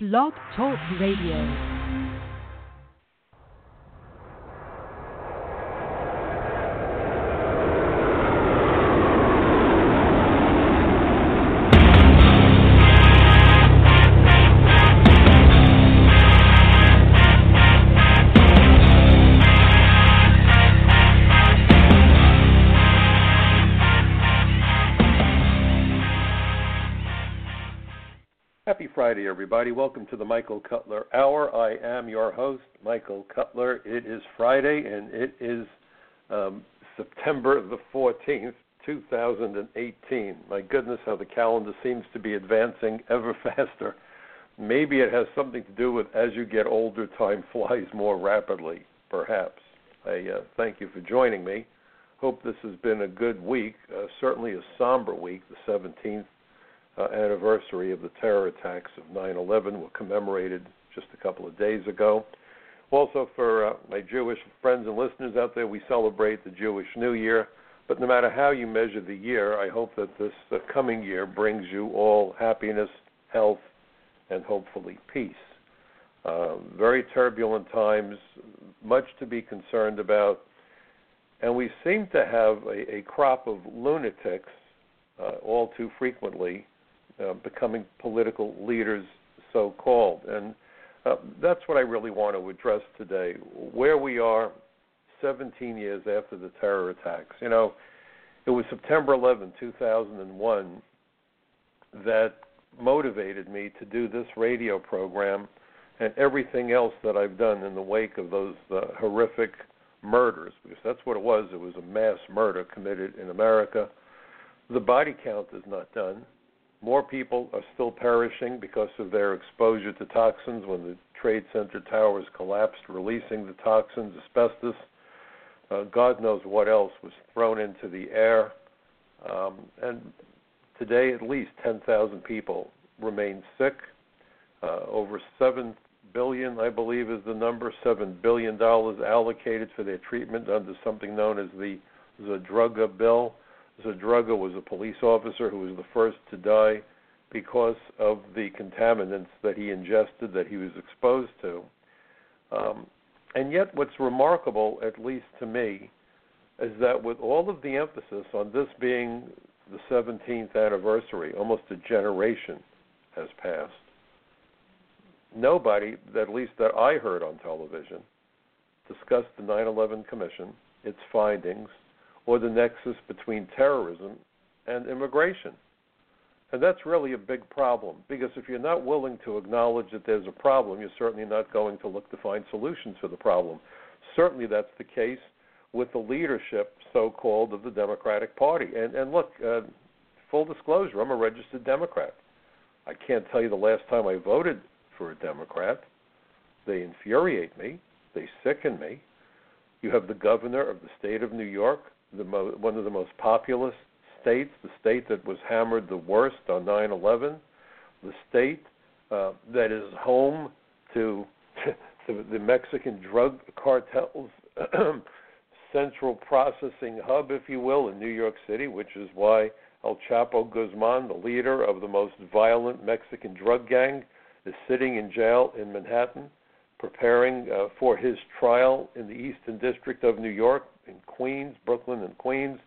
Blog Talk Radio. Friday, everybody. Welcome to the Michael Cutler Hour. I am your host, Michael Cutler. It is Friday, and it is um, September the 14th, 2018. My goodness, how the calendar seems to be advancing ever faster. Maybe it has something to do with as you get older, time flies more rapidly, perhaps. I uh, thank you for joining me. Hope this has been a good week, uh, certainly a somber week, the 17th uh, anniversary of the terror attacks of 9/11 were commemorated just a couple of days ago. Also, for uh, my Jewish friends and listeners out there, we celebrate the Jewish New Year. But no matter how you measure the year, I hope that this uh, coming year brings you all happiness, health, and hopefully peace. Uh, very turbulent times, much to be concerned about, and we seem to have a, a crop of lunatics uh, all too frequently uh, becoming political leaders, so called. And uh, that's what I really want to address today. Where we are 17 years after the terror attacks. You know, it was September 11, 2001, that motivated me to do this radio program and everything else that I've done in the wake of those uh, horrific murders, because that's what it was. It was a mass murder committed in America. The body count is not done. More people are still perishing because of their exposure to toxins when the Trade Center towers collapsed, releasing the toxins, asbestos. Uh, God knows what else was thrown into the air. Um, and today, at least 10,000 people remain sick. Uh, over 7 billion, I believe, is the number. $7 billion allocated for their treatment under something known as the Zadroga bill. Zadroga was a police officer who was the first to die because of the contaminants that he ingested, that he was exposed to. Um, and yet, what's remarkable, at least to me, is that with all of the emphasis on this being the 17th anniversary, almost a generation has passed. Nobody, at least that I heard on television, discussed the 9 11 Commission, its findings, or the nexus between terrorism and immigration. And that's really a big problem because if you're not willing to acknowledge that there's a problem, you're certainly not going to look to find solutions for the problem. Certainly, that's the case with the leadership, so called, of the Democratic Party. And, and look, uh, full disclosure, I'm a registered Democrat. I can't tell you the last time I voted for a Democrat. They infuriate me, they sicken me. You have the governor of the state of New York the mo- one of the most populous states, the state that was hammered the worst on 9/11, the state uh, that is home to, to the Mexican drug cartels central processing hub, if you will, in New York City, which is why El Chapo Guzman, the leader of the most violent Mexican drug gang, is sitting in jail in Manhattan, preparing uh, for his trial in the Eastern District of New York in Queens, Brooklyn, and Queens.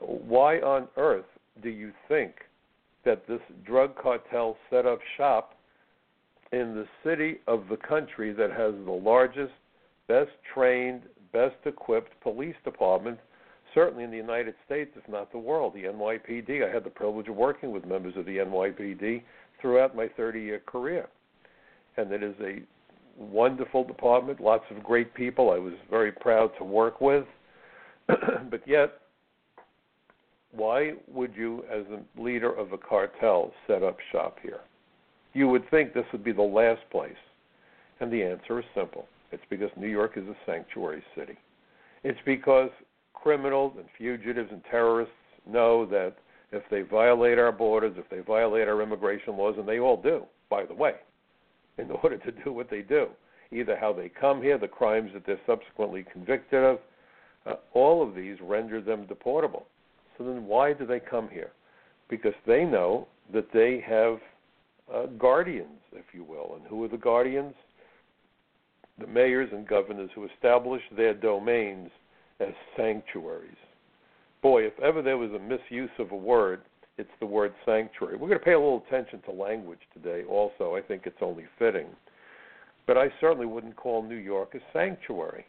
Why on earth do you think that this drug cartel set up shop in the city of the country that has the largest, best trained, best equipped police department, certainly in the United States, if not the world, the NYPD? I had the privilege of working with members of the NYPD throughout my 30 year career. And it is a wonderful department, lots of great people I was very proud to work with. but yet, why would you, as a leader of a cartel, set up shop here? You would think this would be the last place. And the answer is simple it's because New York is a sanctuary city. It's because criminals and fugitives and terrorists know that if they violate our borders, if they violate our immigration laws, and they all do, by the way, in order to do what they do. Either how they come here, the crimes that they're subsequently convicted of, uh, all of these render them deportable. So then why do they come here? Because they know that they have uh, guardians, if you will. And who are the guardians? The mayors and governors who established their domains as sanctuaries. Boy, if ever there was a misuse of a word, it's the word sanctuary. We're going to pay a little attention to language today also. I think it's only fitting. But I certainly wouldn't call New York a sanctuary.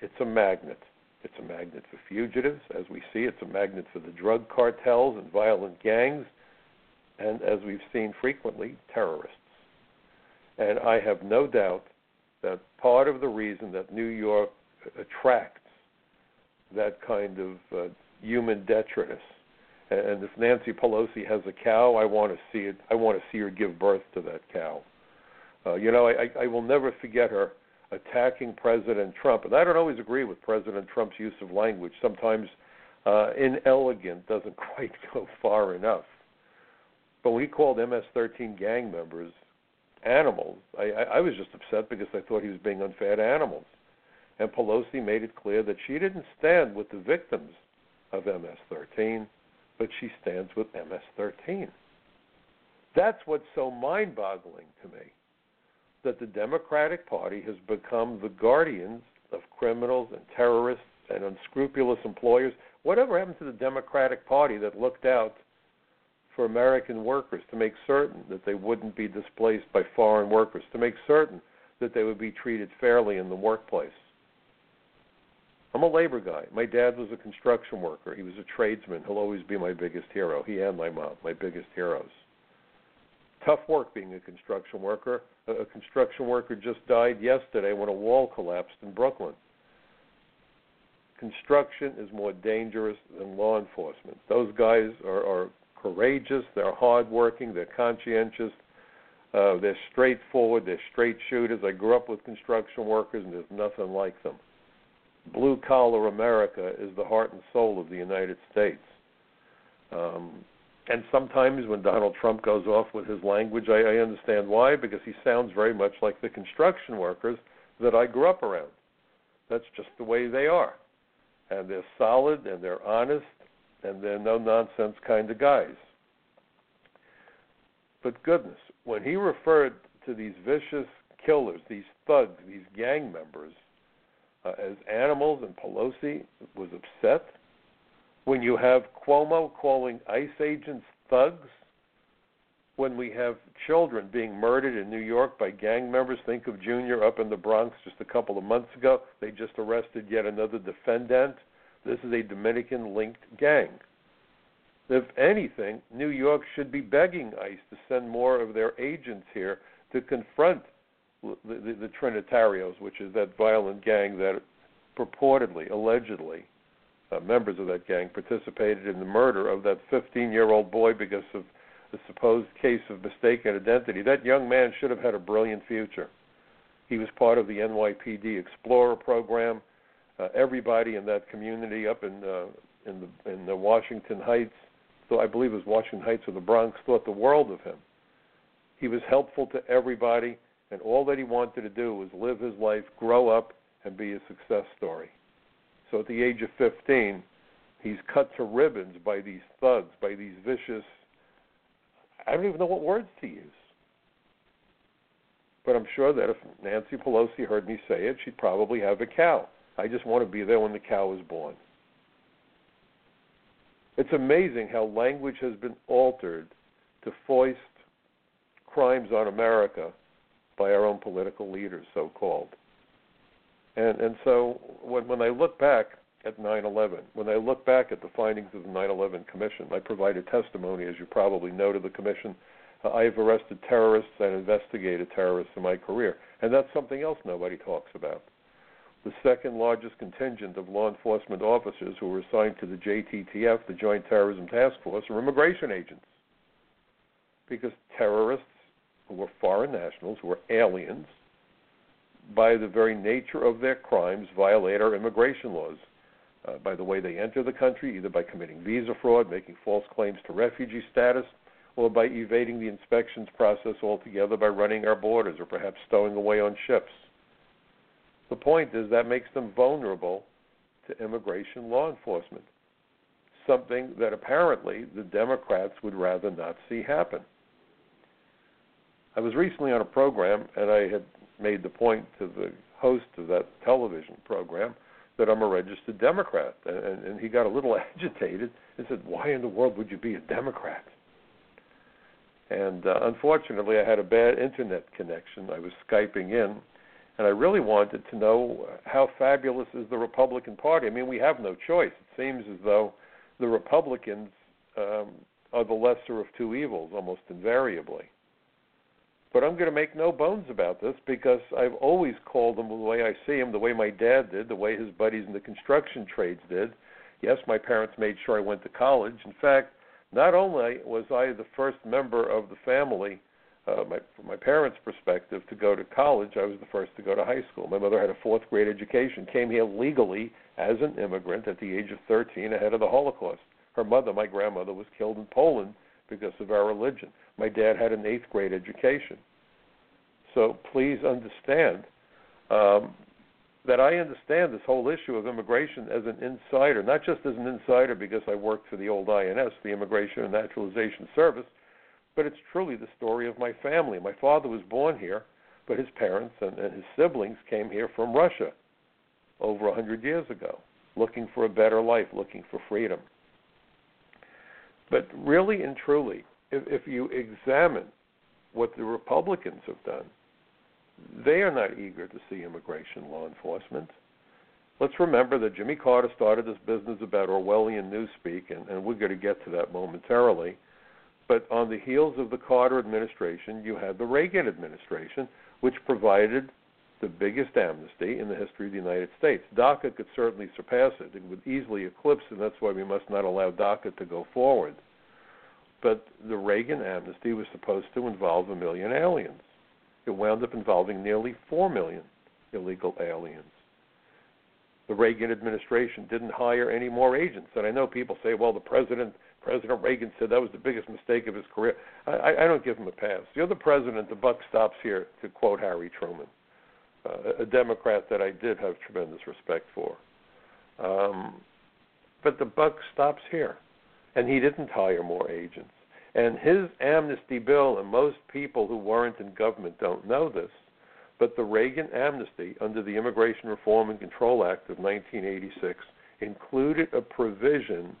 It's a magnet. It's a magnet for fugitives, as we see. It's a magnet for the drug cartels and violent gangs, and as we've seen frequently, terrorists. And I have no doubt that part of the reason that New York attracts that kind of uh, human detritus and if Nancy Pelosi has a cow, I want to see it. I want to see her give birth to that cow. Uh, you know, I, I will never forget her attacking President Trump, and I don't always agree with President Trump's use of language. Sometimes uh, inelegant doesn't quite go far enough. But when he called MS-13 gang members animals, I, I, I was just upset because I thought he was being unfair to animals. And Pelosi made it clear that she didn't stand with the victims of MS-13 but she stands with MS 13. That's what's so mind boggling to me that the Democratic Party has become the guardians of criminals and terrorists and unscrupulous employers. Whatever happened to the Democratic Party that looked out for American workers to make certain that they wouldn't be displaced by foreign workers, to make certain that they would be treated fairly in the workplace? I'm a labor guy. My dad was a construction worker. He was a tradesman. He'll always be my biggest hero. He and my mom, my biggest heroes. Tough work being a construction worker. A construction worker just died yesterday when a wall collapsed in Brooklyn. Construction is more dangerous than law enforcement. Those guys are, are courageous, they're hardworking, they're conscientious, uh, they're straightforward, they're straight shooters. I grew up with construction workers, and there's nothing like them blue collar America is the heart and soul of the United States. Um, and sometimes when Donald Trump goes off with his language, I, I understand why, because he sounds very much like the construction workers that I grew up around. That's just the way they are. And they're solid and they're honest and they're no nonsense kind of guys. But goodness, when he referred to these vicious killers, these thugs, these gang members, uh, as animals, and Pelosi was upset. When you have Cuomo calling ICE agents thugs, when we have children being murdered in New York by gang members, think of Junior up in the Bronx just a couple of months ago. They just arrested yet another defendant. This is a Dominican linked gang. If anything, New York should be begging ICE to send more of their agents here to confront the, the, the Trinitarios, which is that violent gang that purportedly, allegedly, uh, members of that gang participated in the murder of that 15-year-old boy because of the supposed case of mistaken identity. That young man should have had a brilliant future. He was part of the NYPD Explorer program. Uh, everybody in that community up in uh, in the in the Washington Heights, so I believe it was Washington Heights or the Bronx, thought the world of him. He was helpful to everybody and all that he wanted to do was live his life, grow up, and be a success story. So at the age of 15, he's cut to ribbons by these thugs, by these vicious. I don't even know what words to use. But I'm sure that if Nancy Pelosi heard me say it, she'd probably have a cow. I just want to be there when the cow is born. It's amazing how language has been altered to foist crimes on America by our own political leaders, so called. And and so when when I look back at 9/11, when I look back at the findings of the 9/11 Commission, I provided testimony, as you probably know, to the commission. Uh, I have arrested terrorists and investigated terrorists in my career, and that's something else nobody talks about. The second largest contingent of law enforcement officers who were assigned to the JTTF, the Joint Terrorism Task Force, are immigration agents. Because terrorists who were foreign nationals, who were aliens, by the very nature of their crimes, violate our immigration laws. Uh, by the way they enter the country, either by committing visa fraud, making false claims to refugee status, or by evading the inspections process altogether by running our borders or perhaps stowing away on ships. The point is that makes them vulnerable to immigration law enforcement, something that apparently the Democrats would rather not see happen. I was recently on a program, and I had made the point to the host of that television program that I'm a registered Democrat, and, and he got a little agitated and said, "Why in the world would you be a Democrat?" And uh, unfortunately, I had a bad internet connection. I was skyping in, and I really wanted to know how fabulous is the Republican Party. I mean, we have no choice. It seems as though the Republicans um, are the lesser of two evils almost invariably. But I'm going to make no bones about this because I've always called them the way I see them, the way my dad did, the way his buddies in the construction trades did. Yes, my parents made sure I went to college. In fact, not only was I the first member of the family, uh, my, from my parents' perspective, to go to college, I was the first to go to high school. My mother had a fourth grade education, came here legally as an immigrant at the age of 13 ahead of the Holocaust. Her mother, my grandmother, was killed in Poland because of our religion. My dad had an eighth grade education. So please understand um, that I understand this whole issue of immigration as an insider, not just as an insider because I worked for the old INS, the Immigration and Naturalization Service, but it's truly the story of my family. My father was born here, but his parents and, and his siblings came here from Russia over a hundred years ago, looking for a better life, looking for freedom. But really and truly, if, if you examine what the Republicans have done, they are not eager to see immigration law enforcement. Let's remember that Jimmy Carter started this business about Orwellian newspeak, and, and we're going to get to that momentarily. But on the heels of the Carter administration, you had the Reagan administration, which provided the biggest amnesty in the history of the United States. DACA could certainly surpass it. It would easily eclipse and that's why we must not allow DACA to go forward. But the Reagan amnesty was supposed to involve a million aliens. It wound up involving nearly 4 million illegal aliens. The Reagan administration didn't hire any more agents. And I know people say, well, the president, President Reagan said that was the biggest mistake of his career. I, I don't give him a pass. You're the president, the buck stops here, to quote Harry Truman uh, a Democrat that I did have tremendous respect for. Um, but the buck stops here, and he didn't hire more agents. And his amnesty bill, and most people who weren't in government don't know this, but the Reagan amnesty under the Immigration Reform and Control Act of 1986 included a provision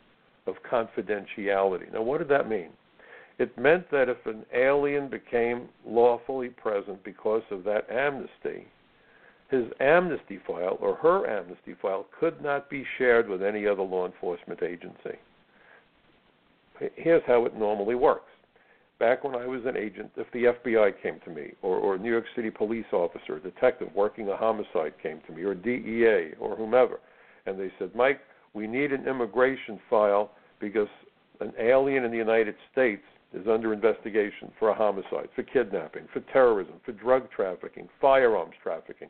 of confidentiality. Now, what did that mean? It meant that if an alien became lawfully present because of that amnesty, his amnesty file or her amnesty file could not be shared with any other law enforcement agency. Here's how it normally works. Back when I was an agent, if the FBI came to me, or, or a New York City police officer, detective working a homicide came to me, or DEA, or whomever, and they said, Mike, we need an immigration file because an alien in the United States is under investigation for a homicide, for kidnapping, for terrorism, for drug trafficking, firearms trafficking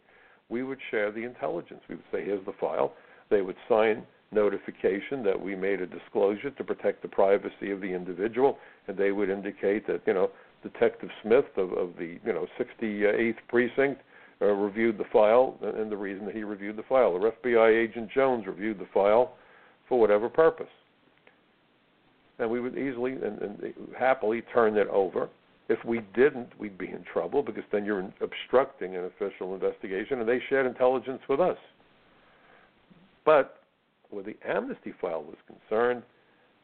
we would share the intelligence. We would say, here's the file. They would sign notification that we made a disclosure to protect the privacy of the individual, and they would indicate that, you know, Detective Smith of, of the, you know, 68th precinct uh, reviewed the file, and the reason that he reviewed the file. Or FBI agent Jones reviewed the file for whatever purpose. And we would easily and, and happily turn it over if we didn't, we'd be in trouble because then you're obstructing an official investigation, and they shared intelligence with us. But where the amnesty file was concerned,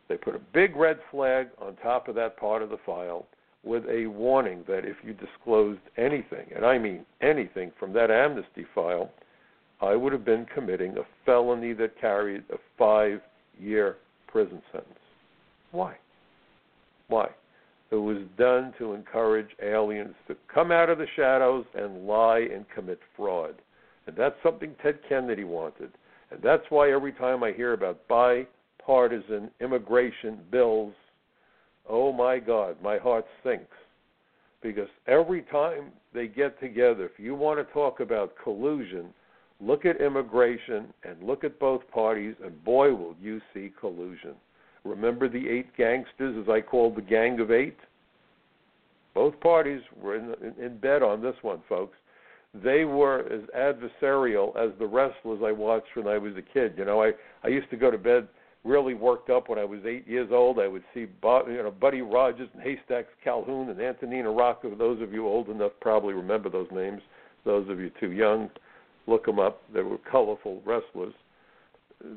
they put a big red flag on top of that part of the file with a warning that if you disclosed anything, and I mean anything from that amnesty file, I would have been committing a felony that carried a five year prison sentence. Why? Why? It was done to encourage aliens to come out of the shadows and lie and commit fraud. And that's something Ted Kennedy wanted. And that's why every time I hear about bipartisan immigration bills, oh my God, my heart sinks. Because every time they get together, if you want to talk about collusion, look at immigration and look at both parties, and boy, will you see collusion. Remember the eight gangsters, as I called the Gang of Eight? Both parties were in, in, in bed on this one, folks. They were as adversarial as the wrestlers I watched when I was a kid. You know, I I used to go to bed really worked up when I was eight years old. I would see Bo- you know, Buddy Rogers and Haystacks Calhoun and Antonino Rocca. Those of you old enough probably remember those names. Those of you too young, look them up. They were colorful wrestlers.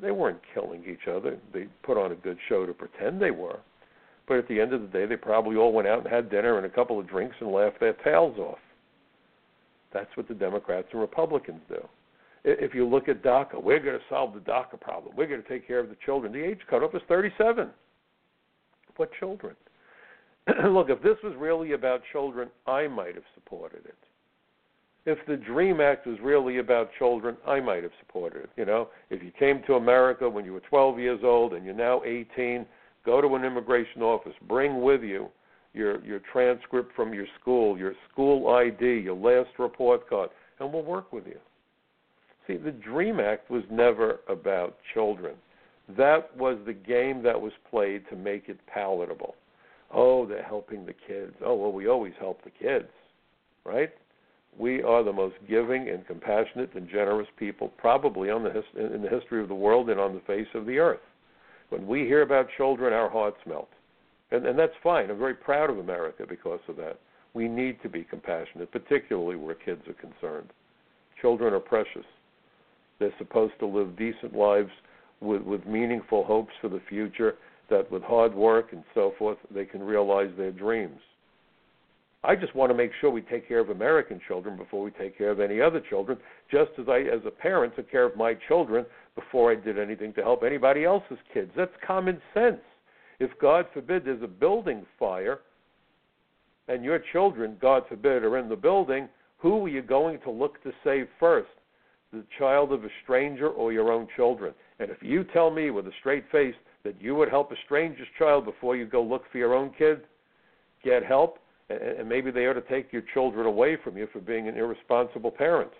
They weren't killing each other. They put on a good show to pretend they were. But at the end of the day, they probably all went out and had dinner and a couple of drinks and laughed their tails off. That's what the Democrats and Republicans do. If you look at DACA, we're going to solve the DACA problem. We're going to take care of the children. The age cutoff is 37. What children? look, if this was really about children, I might have supported it. If the DREAM Act was really about children, I might have supported it. You know, if you came to America when you were 12 years old and you're now 18, go to an immigration office, bring with you your your transcript from your school, your school ID, your last report card, and we'll work with you. See, the DREAM Act was never about children. That was the game that was played to make it palatable. Oh, they're helping the kids. Oh, well, we always help the kids, right? We are the most giving and compassionate and generous people probably on the his- in the history of the world and on the face of the earth. When we hear about children, our hearts melt. And, and that's fine. I'm very proud of America because of that. We need to be compassionate, particularly where kids are concerned. Children are precious. They're supposed to live decent lives with, with meaningful hopes for the future, that with hard work and so forth, they can realize their dreams. I just want to make sure we take care of American children before we take care of any other children, just as I, as a parent, took care of my children before I did anything to help anybody else's kids. That's common sense. If, God forbid, there's a building fire and your children, God forbid, are in the building, who are you going to look to save first? The child of a stranger or your own children? And if you tell me with a straight face that you would help a stranger's child before you go look for your own kid, get help and maybe they ought to take your children away from you for being an irresponsible parent.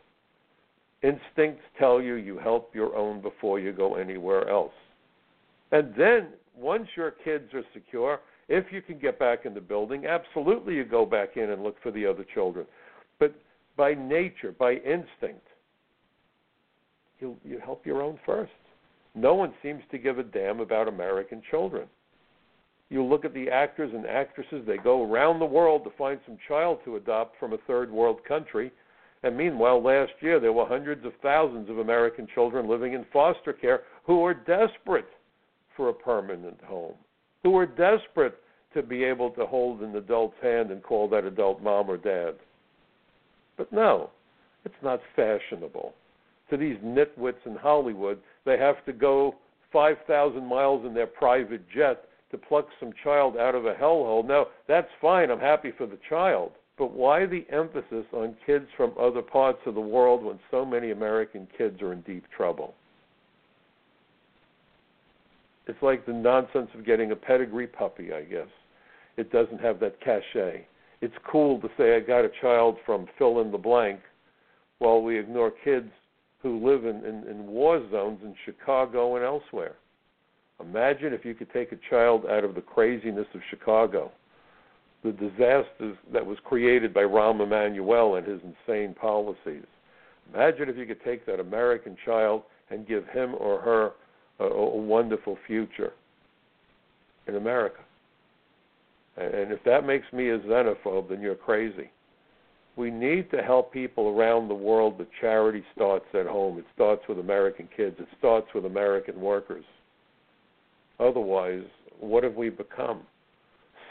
Instincts tell you you help your own before you go anywhere else. And then, once your kids are secure, if you can get back in the building, absolutely you go back in and look for the other children. But by nature, by instinct, you you help your own first. No one seems to give a damn about American children. You look at the actors and actresses, they go around the world to find some child to adopt from a third world country. And meanwhile, last year there were hundreds of thousands of American children living in foster care who are desperate for a permanent home, who are desperate to be able to hold an adult's hand and call that adult mom or dad. But no, it's not fashionable. To these nitwits in Hollywood, they have to go 5,000 miles in their private jet to pluck some child out of a hellhole. Now, that's fine. I'm happy for the child. But why the emphasis on kids from other parts of the world when so many American kids are in deep trouble? It's like the nonsense of getting a pedigree puppy, I guess. It doesn't have that cachet. It's cool to say I got a child from fill in the blank while we ignore kids who live in, in, in war zones in Chicago and elsewhere. Imagine if you could take a child out of the craziness of Chicago, the disasters that was created by Rahm Emanuel and his insane policies. Imagine if you could take that American child and give him or her a, a wonderful future in America. And if that makes me a xenophobe, then you're crazy. We need to help people around the world, but charity starts at home. It starts with American kids. It starts with American workers. Otherwise, what have we become?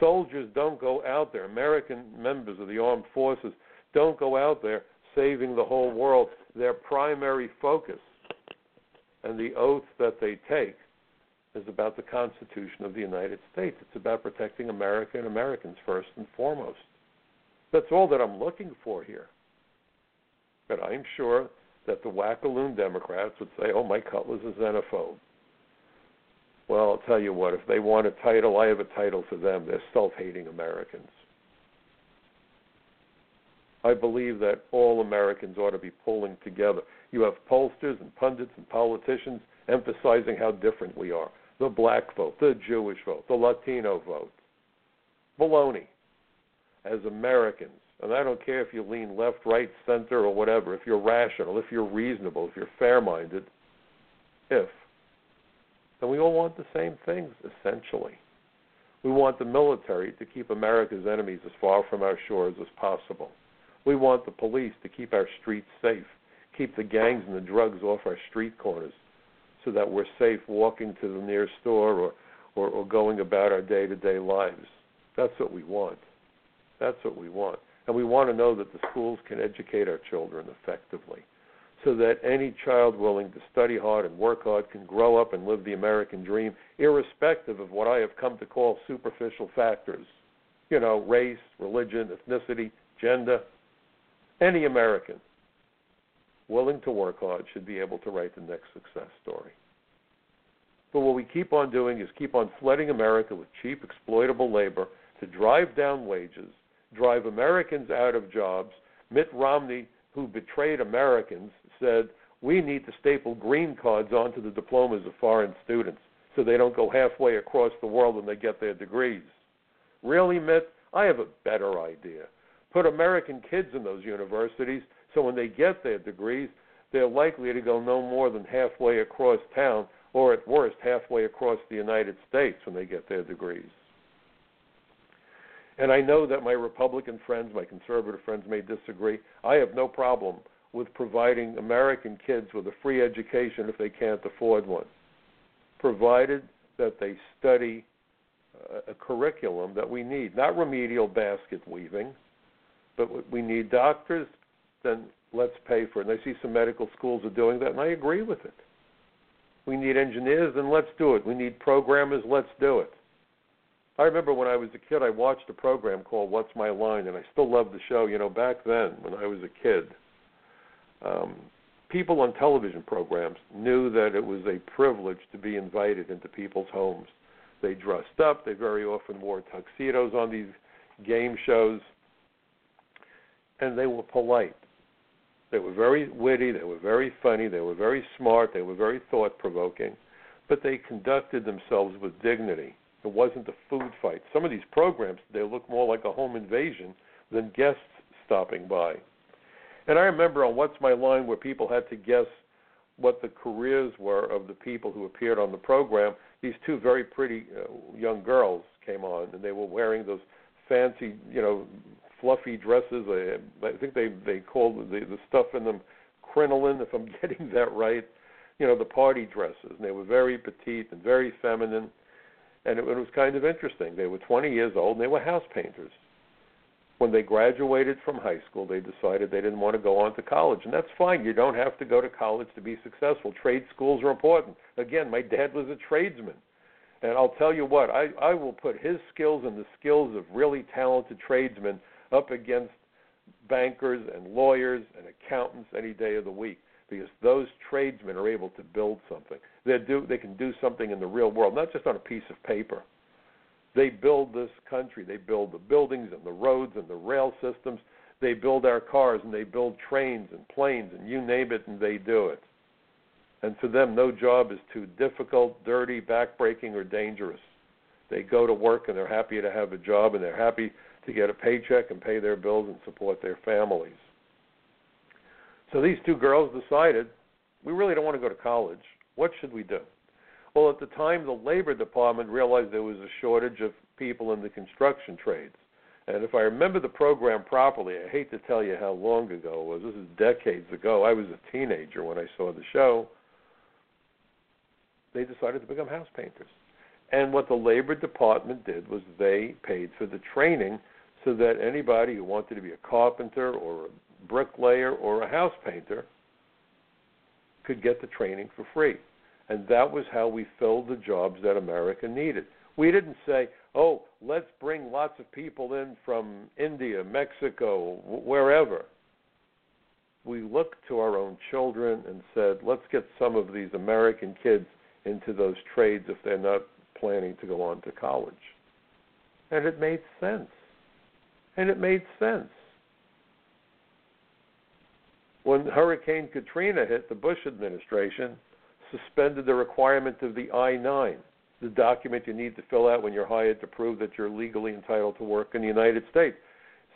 Soldiers don't go out there. American members of the armed forces don't go out there saving the whole world. Their primary focus and the oath that they take is about the Constitution of the United States. It's about protecting America and Americans first and foremost. That's all that I'm looking for here. But I'm sure that the wackaloon Democrats would say, oh, Mike Cutler's a xenophobe. Well, I'll tell you what, if they want a title, I have a title for them. They're self hating Americans. I believe that all Americans ought to be pulling together. You have pollsters and pundits and politicians emphasizing how different we are the black vote, the Jewish vote, the Latino vote. Baloney. As Americans, and I don't care if you lean left, right, center, or whatever, if you're rational, if you're reasonable, if you're fair minded, if And we all want the same things, essentially. We want the military to keep America's enemies as far from our shores as possible. We want the police to keep our streets safe, keep the gangs and the drugs off our street corners, so that we're safe walking to the nearest store or, or, or going about our day to day lives. That's what we want. That's what we want. And we want to know that the schools can educate our children effectively so that any child willing to study hard and work hard can grow up and live the American dream, irrespective of what I have come to call superficial factors. You know, race, religion, ethnicity, gender. Any American willing to work hard should be able to write the next success story. But what we keep on doing is keep on flooding America with cheap, exploitable labor to drive down wages, drive Americans out of jobs. Mitt Romney, who betrayed Americans, said, We need to staple green cards onto the diplomas of foreign students so they don't go halfway across the world when they get their degrees. Really, Mitt? I have a better idea. Put American kids in those universities so when they get their degrees, they're likely to go no more than halfway across town, or at worst, halfway across the United States when they get their degrees. And I know that my Republican friends, my conservative friends may disagree. I have no problem with providing American kids with a free education if they can't afford one, provided that they study uh, a curriculum that we need, not remedial basket weaving, but we need doctors, then let's pay for it. And I see some medical schools are doing that, and I agree with it. We need engineers, then let's do it. We need programmers, let's do it. I remember when I was a kid, I watched a program called What's My Line, and I still love the show. You know, back then when I was a kid, um, people on television programs knew that it was a privilege to be invited into people's homes. They dressed up. They very often wore tuxedos on these game shows, and they were polite. They were very witty. They were very funny. They were very smart. They were very thought provoking, but they conducted themselves with dignity it wasn't a food fight. Some of these programs they look more like a home invasion than guests stopping by. And I remember on What's My Line where people had to guess what the careers were of the people who appeared on the program. These two very pretty uh, young girls came on, and they were wearing those fancy, you know, fluffy dresses. I, I think they they called the the stuff in them crinoline, if I'm getting that right. You know, the party dresses, and they were very petite and very feminine and it, it was kind of interesting. They were 20 years old and they were house painters. When they graduated from high school, they decided they didn't want to go on to college, and that's fine. You don't have to go to college to be successful. Trade schools are important. Again, my dad was a tradesman. And I'll tell you what, I, I will put his skills and the skills of really talented tradesmen up against bankers and lawyers and accountants any day of the week because those tradesmen are able to build something. They do they can do something in the real world, not just on a piece of paper. They build this country. They build the buildings and the roads and the rail systems. They build our cars and they build trains and planes and you name it and they do it. And for them, no job is too difficult, dirty, backbreaking, or dangerous. They go to work and they're happy to have a job and they're happy to get a paycheck and pay their bills and support their families. So these two girls decided, we really don't want to go to college. What should we do? Well, at the time, the Labor Department realized there was a shortage of people in the construction trades. And if I remember the program properly, I hate to tell you how long ago it was. This is decades ago. I was a teenager when I saw the show. They decided to become house painters. And what the Labor Department did was they paid for the training so that anybody who wanted to be a carpenter or a bricklayer or a house painter could get the training for free. And that was how we filled the jobs that America needed. We didn't say, oh, let's bring lots of people in from India, Mexico, wherever. We looked to our own children and said, let's get some of these American kids into those trades if they're not planning to go on to college. And it made sense. And it made sense when Hurricane Katrina hit, the Bush administration suspended the requirement of the I 9, the document you need to fill out when you're hired to prove that you're legally entitled to work in the United States.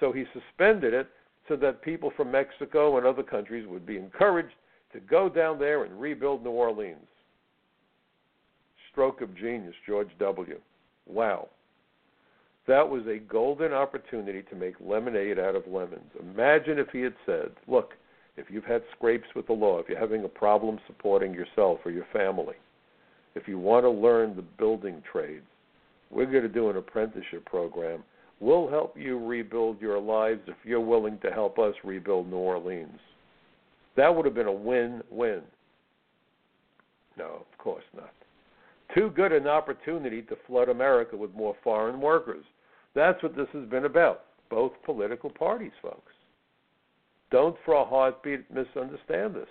So he suspended it so that people from Mexico and other countries would be encouraged to go down there and rebuild New Orleans. Stroke of genius, George W. Wow. That was a golden opportunity to make lemonade out of lemons. Imagine if he had said, Look, if you've had scrapes with the law, if you're having a problem supporting yourself or your family, if you want to learn the building trades, we're going to do an apprenticeship program. We'll help you rebuild your lives if you're willing to help us rebuild New Orleans. That would have been a win win. No, of course not. Too good an opportunity to flood America with more foreign workers. That's what this has been about. Both political parties, folks. Don't for a heartbeat misunderstand this.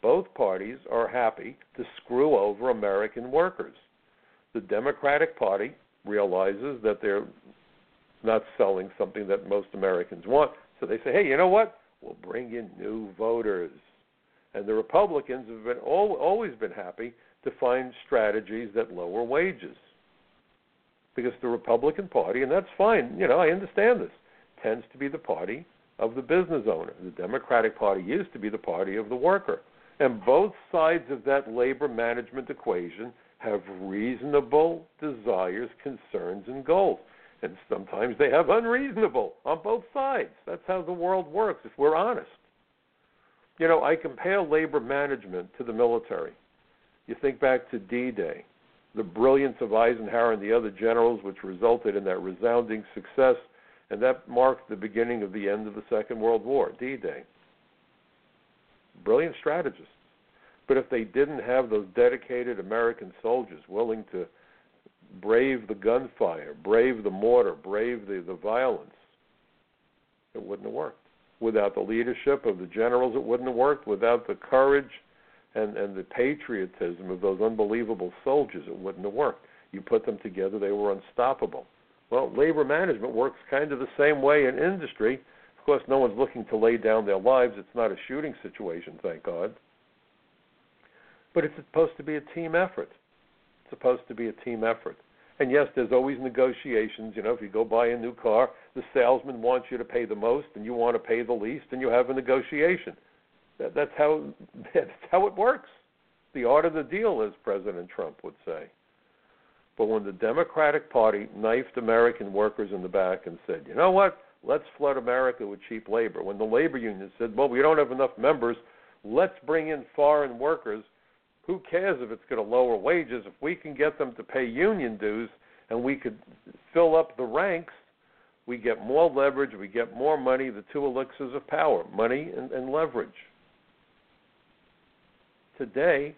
Both parties are happy to screw over American workers. The Democratic Party realizes that they're not selling something that most Americans want, so they say, hey, you know what? We'll bring in new voters. And the Republicans have been always been happy to find strategies that lower wages. Because the Republican Party, and that's fine, you know, I understand this, tends to be the party of the business owner. The Democratic Party used to be the party of the worker. And both sides of that labor management equation have reasonable desires, concerns, and goals. And sometimes they have unreasonable on both sides. That's how the world works, if we're honest. You know, I compare labor management to the military. You think back to D Day, the brilliance of Eisenhower and the other generals, which resulted in that resounding success, and that marked the beginning of the end of the Second World War, D Day. Brilliant strategists. But if they didn't have those dedicated American soldiers willing to brave the gunfire, brave the mortar, brave the, the violence, it wouldn't have worked. Without the leadership of the generals, it wouldn't have worked. Without the courage and, and the patriotism of those unbelievable soldiers, it wouldn't have worked. You put them together, they were unstoppable. Well, labor management works kind of the same way in industry. Of course, no one's looking to lay down their lives. It's not a shooting situation, thank God. But it's supposed to be a team effort. It's supposed to be a team effort. And yes, there's always negotiations. You know, if you go buy a new car, the salesman wants you to pay the most, and you want to pay the least, and you have a negotiation. That, that's how that's how it works. The art of the deal, as President Trump would say. But when the Democratic Party knifed American workers in the back and said, you know what, let's flood America with cheap labor, when the labor union said, well, we don't have enough members, let's bring in foreign workers, who cares if it's going to lower wages? If we can get them to pay union dues and we could fill up the ranks, we get more leverage, we get more money, the two elixirs of power money and, and leverage. Today,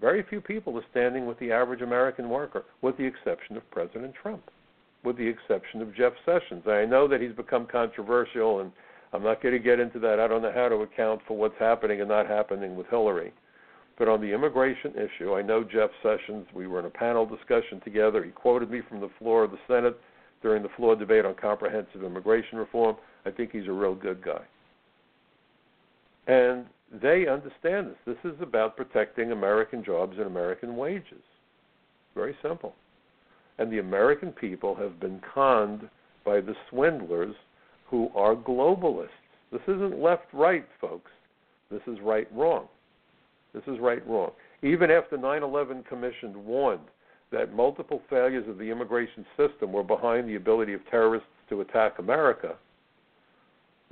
very few people are standing with the average American worker, with the exception of President Trump, with the exception of Jeff Sessions. I know that he's become controversial, and I'm not going to get into that. I don't know how to account for what's happening and not happening with Hillary. But on the immigration issue, I know Jeff Sessions. We were in a panel discussion together. He quoted me from the floor of the Senate during the floor debate on comprehensive immigration reform. I think he's a real good guy. And they understand this. This is about protecting American jobs and American wages. Very simple. And the American people have been conned by the swindlers who are globalists. This isn't left right, folks. This is right wrong. This is right wrong. Even after 9 11 Commission warned that multiple failures of the immigration system were behind the ability of terrorists to attack America,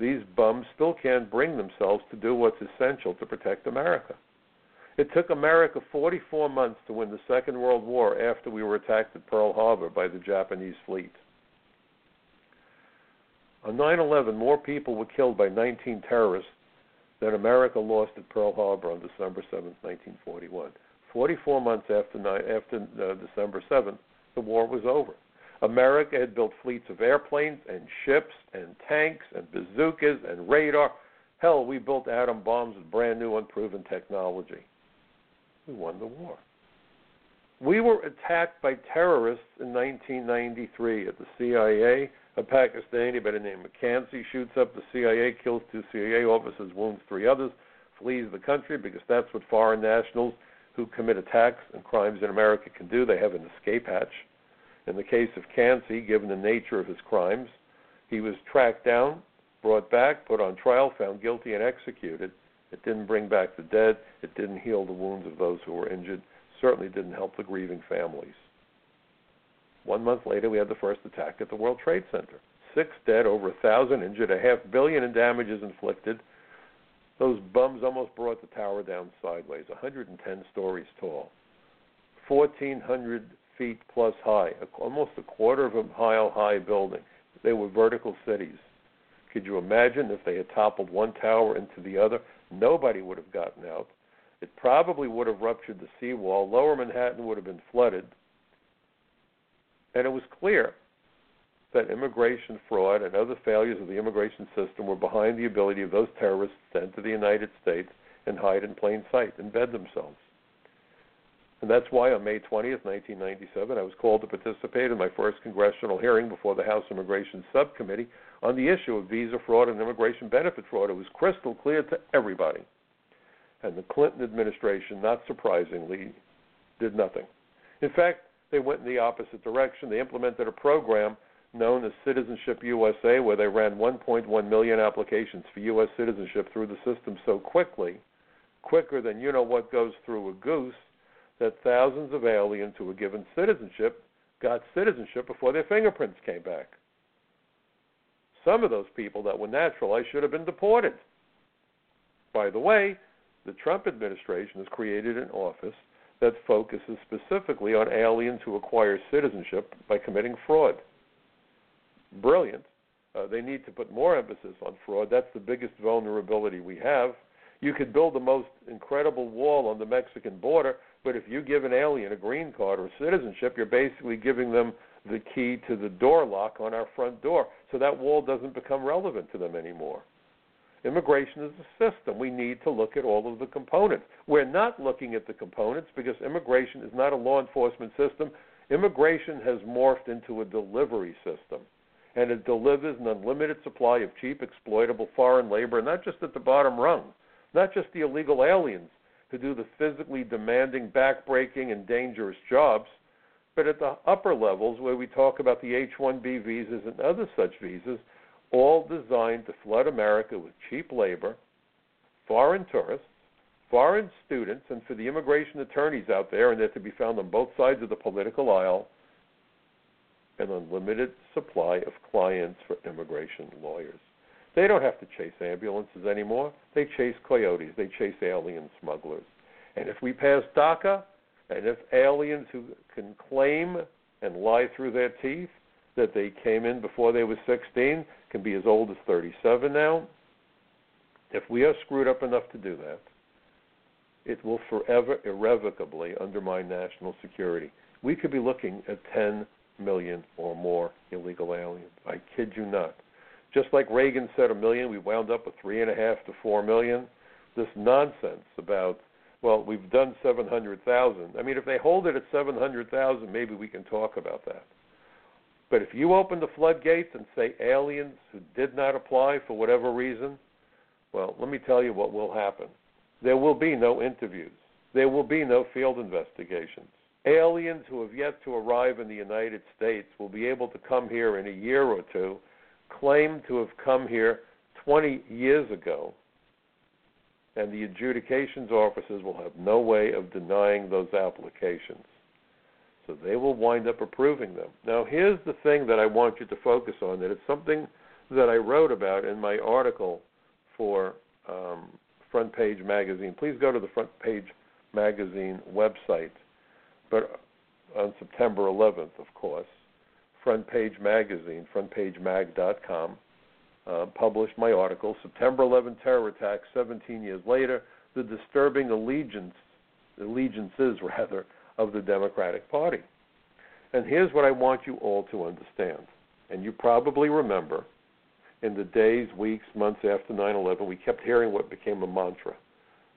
these bums still can't bring themselves to do what's essential to protect America. It took America 44 months to win the Second World War after we were attacked at Pearl Harbor by the Japanese fleet. On 9 11, more people were killed by 19 terrorists than America lost at Pearl Harbor on December 7, 1941. 44 months after, after uh, December 7th, the war was over. America had built fleets of airplanes and ships and tanks and bazookas and radar. Hell, we built atom bombs with brand new unproven technology. We won the war. We were attacked by terrorists in 1993 at the CIA. A Pakistani by the name of Mir Kansi shoots up the CIA, kills two CIA officers, wounds three others, flees the country because that's what foreign nationals who commit attacks and crimes in America can do. They have an escape hatch. In the case of Kansi, given the nature of his crimes, he was tracked down, brought back, put on trial, found guilty, and executed. It didn't bring back the dead. It didn't heal the wounds of those who were injured. certainly didn't help the grieving families. One month later, we had the first attack at the World Trade Center. Six dead, over a thousand injured, a half billion in damages inflicted. Those bums almost brought the tower down sideways, 110 stories tall, 1,400 feet plus high, almost a quarter of a mile high building. They were vertical cities. Could you imagine if they had toppled one tower into the other? Nobody would have gotten out. It probably would have ruptured the seawall. Lower Manhattan would have been flooded. And it was clear that immigration fraud and other failures of the immigration system were behind the ability of those terrorists to enter the United States and hide in plain sight, and embed themselves. And that's why on May 20th, 1997, I was called to participate in my first congressional hearing before the House Immigration Subcommittee on the issue of visa fraud and immigration benefit fraud. It was crystal clear to everybody. And the Clinton administration, not surprisingly, did nothing. In fact, they went in the opposite direction. They implemented a program known as Citizenship USA, where they ran 1.1 million applications for U.S. citizenship through the system so quickly, quicker than you know what goes through a goose, that thousands of aliens who were given citizenship got citizenship before their fingerprints came back. Some of those people that were naturalized should have been deported. By the way, the Trump administration has created an office that focuses specifically on aliens who acquire citizenship by committing fraud. Brilliant. Uh, they need to put more emphasis on fraud. That's the biggest vulnerability we have. You could build the most incredible wall on the Mexican border, but if you give an alien a green card or citizenship, you're basically giving them the key to the door lock on our front door. So that wall doesn't become relevant to them anymore. Immigration is a system. We need to look at all of the components. We're not looking at the components because immigration is not a law enforcement system. Immigration has morphed into a delivery system, and it delivers an unlimited supply of cheap, exploitable foreign labor, not just at the bottom rung, not just the illegal aliens who do the physically demanding, backbreaking, and dangerous jobs, but at the upper levels where we talk about the H 1B visas and other such visas all designed to flood America with cheap labor, foreign tourists, foreign students, and for the immigration attorneys out there, and they're to be found on both sides of the political aisle, an unlimited supply of clients for immigration lawyers. They don't have to chase ambulances anymore. They chase coyotes. They chase alien smugglers. And if we pass DACA, and if aliens who can claim and lie through their teeth that they came in before they were 16 can be as old as 37 now. If we are screwed up enough to do that, it will forever, irrevocably undermine national security. We could be looking at 10 million or more illegal aliens. I kid you not. Just like Reagan said a million, we wound up with three and a half to four million. This nonsense about well, we've done 700,000. I mean, if they hold it at 700,000, maybe we can talk about that. But if you open the floodgates and say aliens who did not apply for whatever reason, well, let me tell you what will happen. There will be no interviews. There will be no field investigations. Aliens who have yet to arrive in the United States will be able to come here in a year or two, claim to have come here 20 years ago, and the adjudications officers will have no way of denying those applications. So they will wind up approving them. Now, here's the thing that I want you to focus on that it's something that I wrote about in my article for um, Front Page Magazine. Please go to the Front Page Magazine website. But on September 11th, of course, Front Page Magazine, frontpagemag.com, uh, published my article, September 11 Terror Attack, 17 Years Later, the disturbing allegiance, allegiances rather, of the Democratic Party. And here's what I want you all to understand. And you probably remember in the days, weeks, months after 9 11, we kept hearing what became a mantra.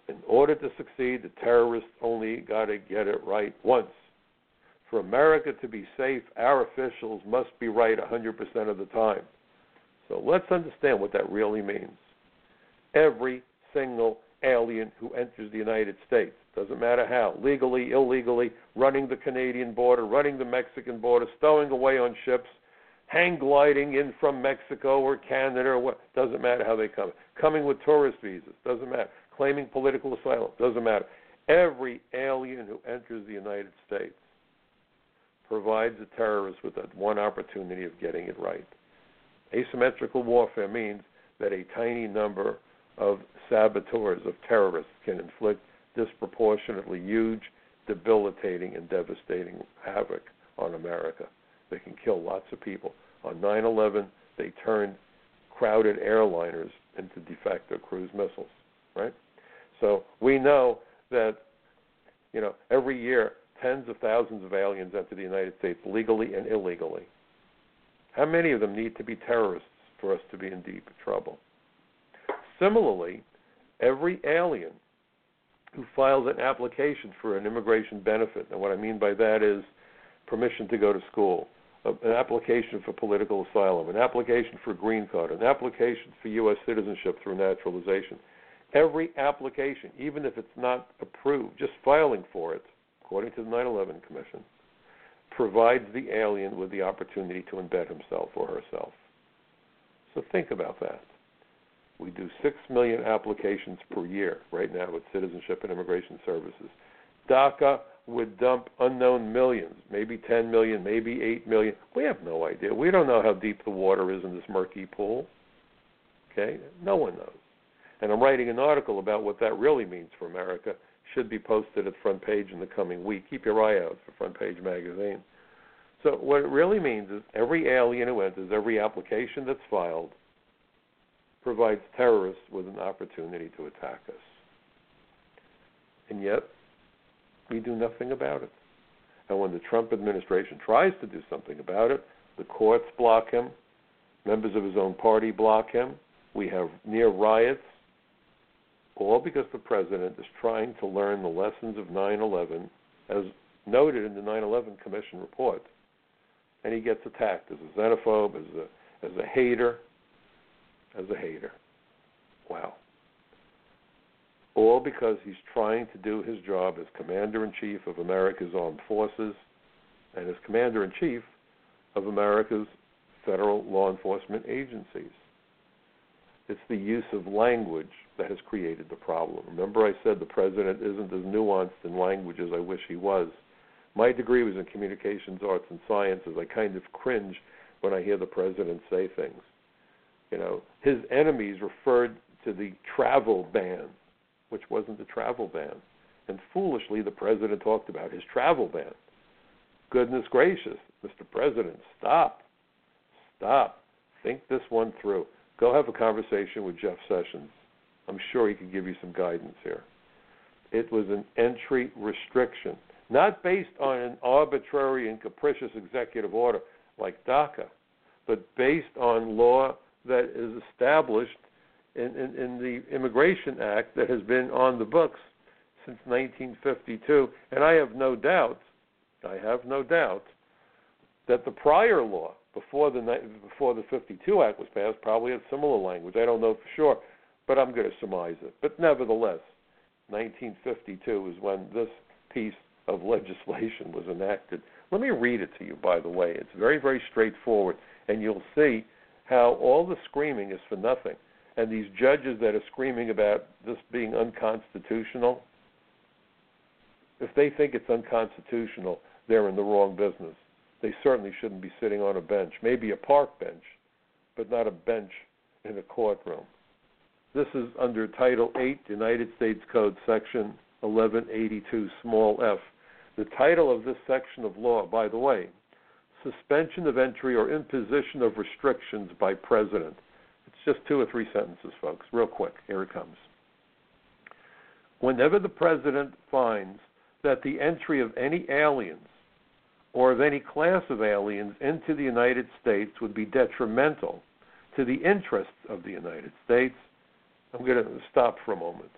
In order to succeed, the terrorists only got to get it right once. For America to be safe, our officials must be right 100% of the time. So let's understand what that really means. Every single alien who enters the United States, doesn't matter how, legally, illegally, running the Canadian border, running the Mexican border, stowing away on ships, hang gliding in from Mexico or Canada or what, doesn't matter how they come, coming with tourist visas, doesn't matter, claiming political asylum, doesn't matter. Every alien who enters the United States provides a terrorist with that one opportunity of getting it right. Asymmetrical warfare means that a tiny number of saboteurs, of terrorists, can inflict disproportionately huge, debilitating, and devastating havoc on America. They can kill lots of people. On 9 11, they turned crowded airliners into de facto cruise missiles, right? So we know that, you know, every year tens of thousands of aliens enter the United States legally and illegally. How many of them need to be terrorists for us to be in deep trouble? Similarly, every alien who files an application for an immigration benefit, and what I mean by that is permission to go to school, an application for political asylum, an application for green card, an application for U.S. citizenship through naturalization. Every application, even if it's not approved, just filing for it, according to the 9 11 Commission, provides the alien with the opportunity to embed himself or herself. So think about that. We do 6 million applications per year right now with Citizenship and Immigration Services. DACA would dump unknown millions, maybe 10 million, maybe 8 million. We have no idea. We don't know how deep the water is in this murky pool. Okay? No one knows. And I'm writing an article about what that really means for America. Should be posted at front page in the coming week. Keep your eye out for front page magazine. So what it really means is every alien who enters, every application that's filed, provides terrorists with an opportunity to attack us. And yet, we do nothing about it. And when the Trump administration tries to do something about it, the courts block him, members of his own party block him, we have near riots, all because the president is trying to learn the lessons of 9 11, as noted in the 9 11 Commission report. And he gets attacked as a xenophobe, as a, as a hater, as a hater. Wow. All because he's trying to do his job as Commander in Chief of America's Armed Forces and as Commander in Chief of America's federal law enforcement agencies. It's the use of language that has created the problem. Remember, I said the president isn't as nuanced in language as I wish he was. My degree was in communications, arts, and sciences. I kind of cringe when I hear the president say things. You know, his enemies referred to the travel ban, which wasn't the travel ban. And foolishly, the president talked about his travel ban. Goodness gracious, Mr. President, stop. Stop. Think this one through. Go have a conversation with Jeff Sessions. I'm sure he could give you some guidance here. It was an entry restriction, not based on an arbitrary and capricious executive order like DACA, but based on law that is established in, in, in the Immigration Act that has been on the books since 1952. And I have no doubt, I have no doubt, that the prior law before the before the 52 Act was passed probably had similar language. I don't know for sure, but I'm going to surmise it. But nevertheless, 1952 is when this piece of legislation was enacted. Let me read it to you, by the way. It's very, very straightforward, and you'll see how all the screaming is for nothing. And these judges that are screaming about this being unconstitutional, if they think it's unconstitutional, they're in the wrong business. They certainly shouldn't be sitting on a bench, maybe a park bench, but not a bench in a courtroom. This is under Title 8, United States Code, Section 1182, small f. The title of this section of law, by the way, suspension of entry or imposition of restrictions by president. It's just two or three sentences, folks. Real quick. Here it comes. Whenever the president finds that the entry of any aliens or of any class of aliens into the United States would be detrimental to the interests of the United States, I'm going to stop for a moment.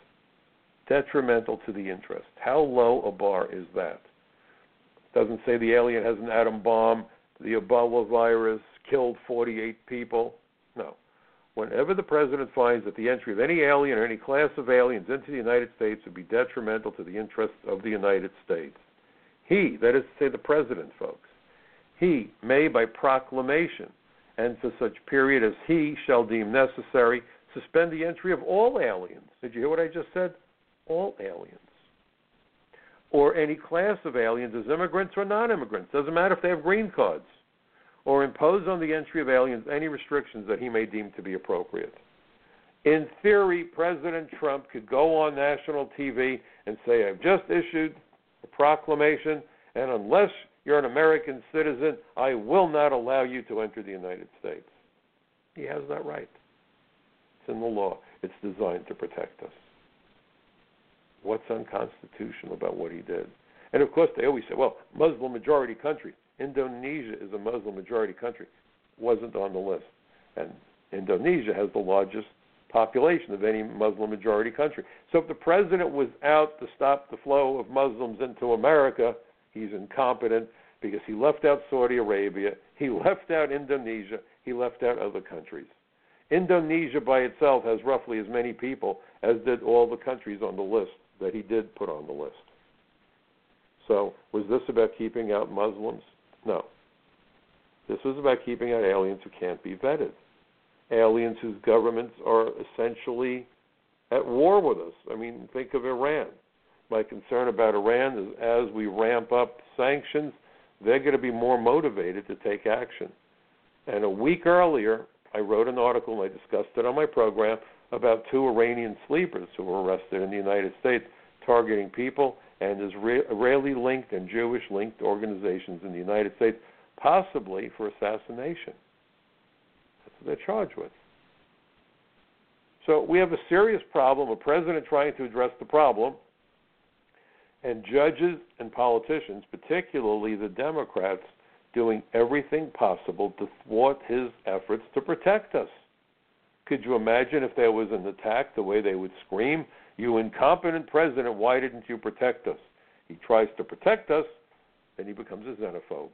Detrimental to the interest. How low a bar is that? Doesn't say the alien has an atom bomb the Ebola virus killed 48 people. No. Whenever the president finds that the entry of any alien or any class of aliens into the United States would be detrimental to the interests of the United States, he, that is to say the president, folks, he may by proclamation and for such period as he shall deem necessary suspend the entry of all aliens. Did you hear what I just said? All aliens. or any class of aliens as immigrants or non immigrants. Doesn't matter if they have green cards. Or impose on the entry of aliens any restrictions that he may deem to be appropriate. In theory, President Trump could go on national TV and say, I've just issued proclamation, and unless you're an American citizen, I will not allow you to enter the United States. He has that right. It's in the law. It's designed to protect us. What's unconstitutional about what he did? And of course, they always say, well, Muslim majority country. Indonesia is a Muslim majority country. Wasn't on the list. And Indonesia has the largest population of any Muslim majority country. So if the president was out to stop the flow of Muslims into America, he's incompetent because he left out Saudi Arabia, he left out Indonesia, he left out other countries. Indonesia by itself has roughly as many people as did all the countries on the list that he did put on the list. So, was this about keeping out Muslims? No. This was about keeping out aliens who can't be vetted. Aliens whose governments are essentially at war with us. I mean, think of Iran. My concern about Iran is as we ramp up sanctions, they're going to be more motivated to take action. And a week earlier, I wrote an article and I discussed it on my program about two Iranian sleepers who were arrested in the United States targeting people and Israeli linked and Jewish linked organizations in the United States, possibly for assassination. They're charged with. So we have a serious problem, a president trying to address the problem, and judges and politicians, particularly the Democrats, doing everything possible to thwart his efforts to protect us. Could you imagine if there was an attack, the way they would scream, You incompetent president, why didn't you protect us? He tries to protect us, then he becomes a xenophobe.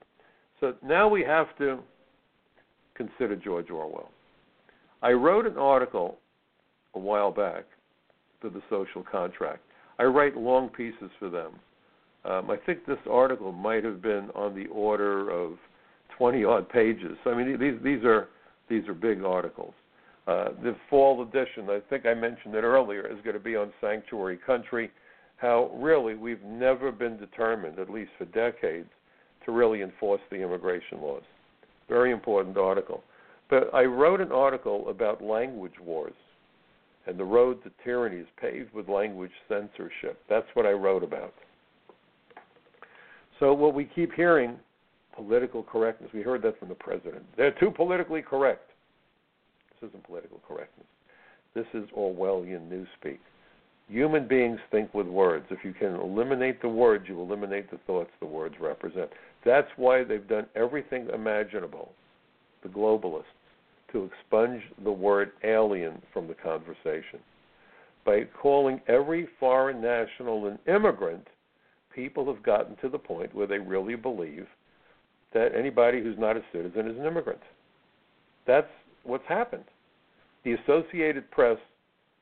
So now we have to consider George Orwell. I wrote an article a while back for the social contract. I write long pieces for them. Um, I think this article might have been on the order of 20 odd pages. I mean, these these are these are big articles. Uh, the fall edition, I think I mentioned it earlier, is going to be on sanctuary country. How really we've never been determined, at least for decades, to really enforce the immigration laws. Very important article. But I wrote an article about language wars, and the road to tyranny is paved with language censorship. That's what I wrote about. So what we keep hearing, political correctness. We heard that from the president. They're too politically correct. This isn't political correctness. This is Orwellian newspeak. Human beings think with words. If you can eliminate the words, you eliminate the thoughts the words represent. That's why they've done everything imaginable, the globalists, to expunge the word alien from the conversation. By calling every foreign national an immigrant, people have gotten to the point where they really believe that anybody who's not a citizen is an immigrant. That's what's happened. The Associated Press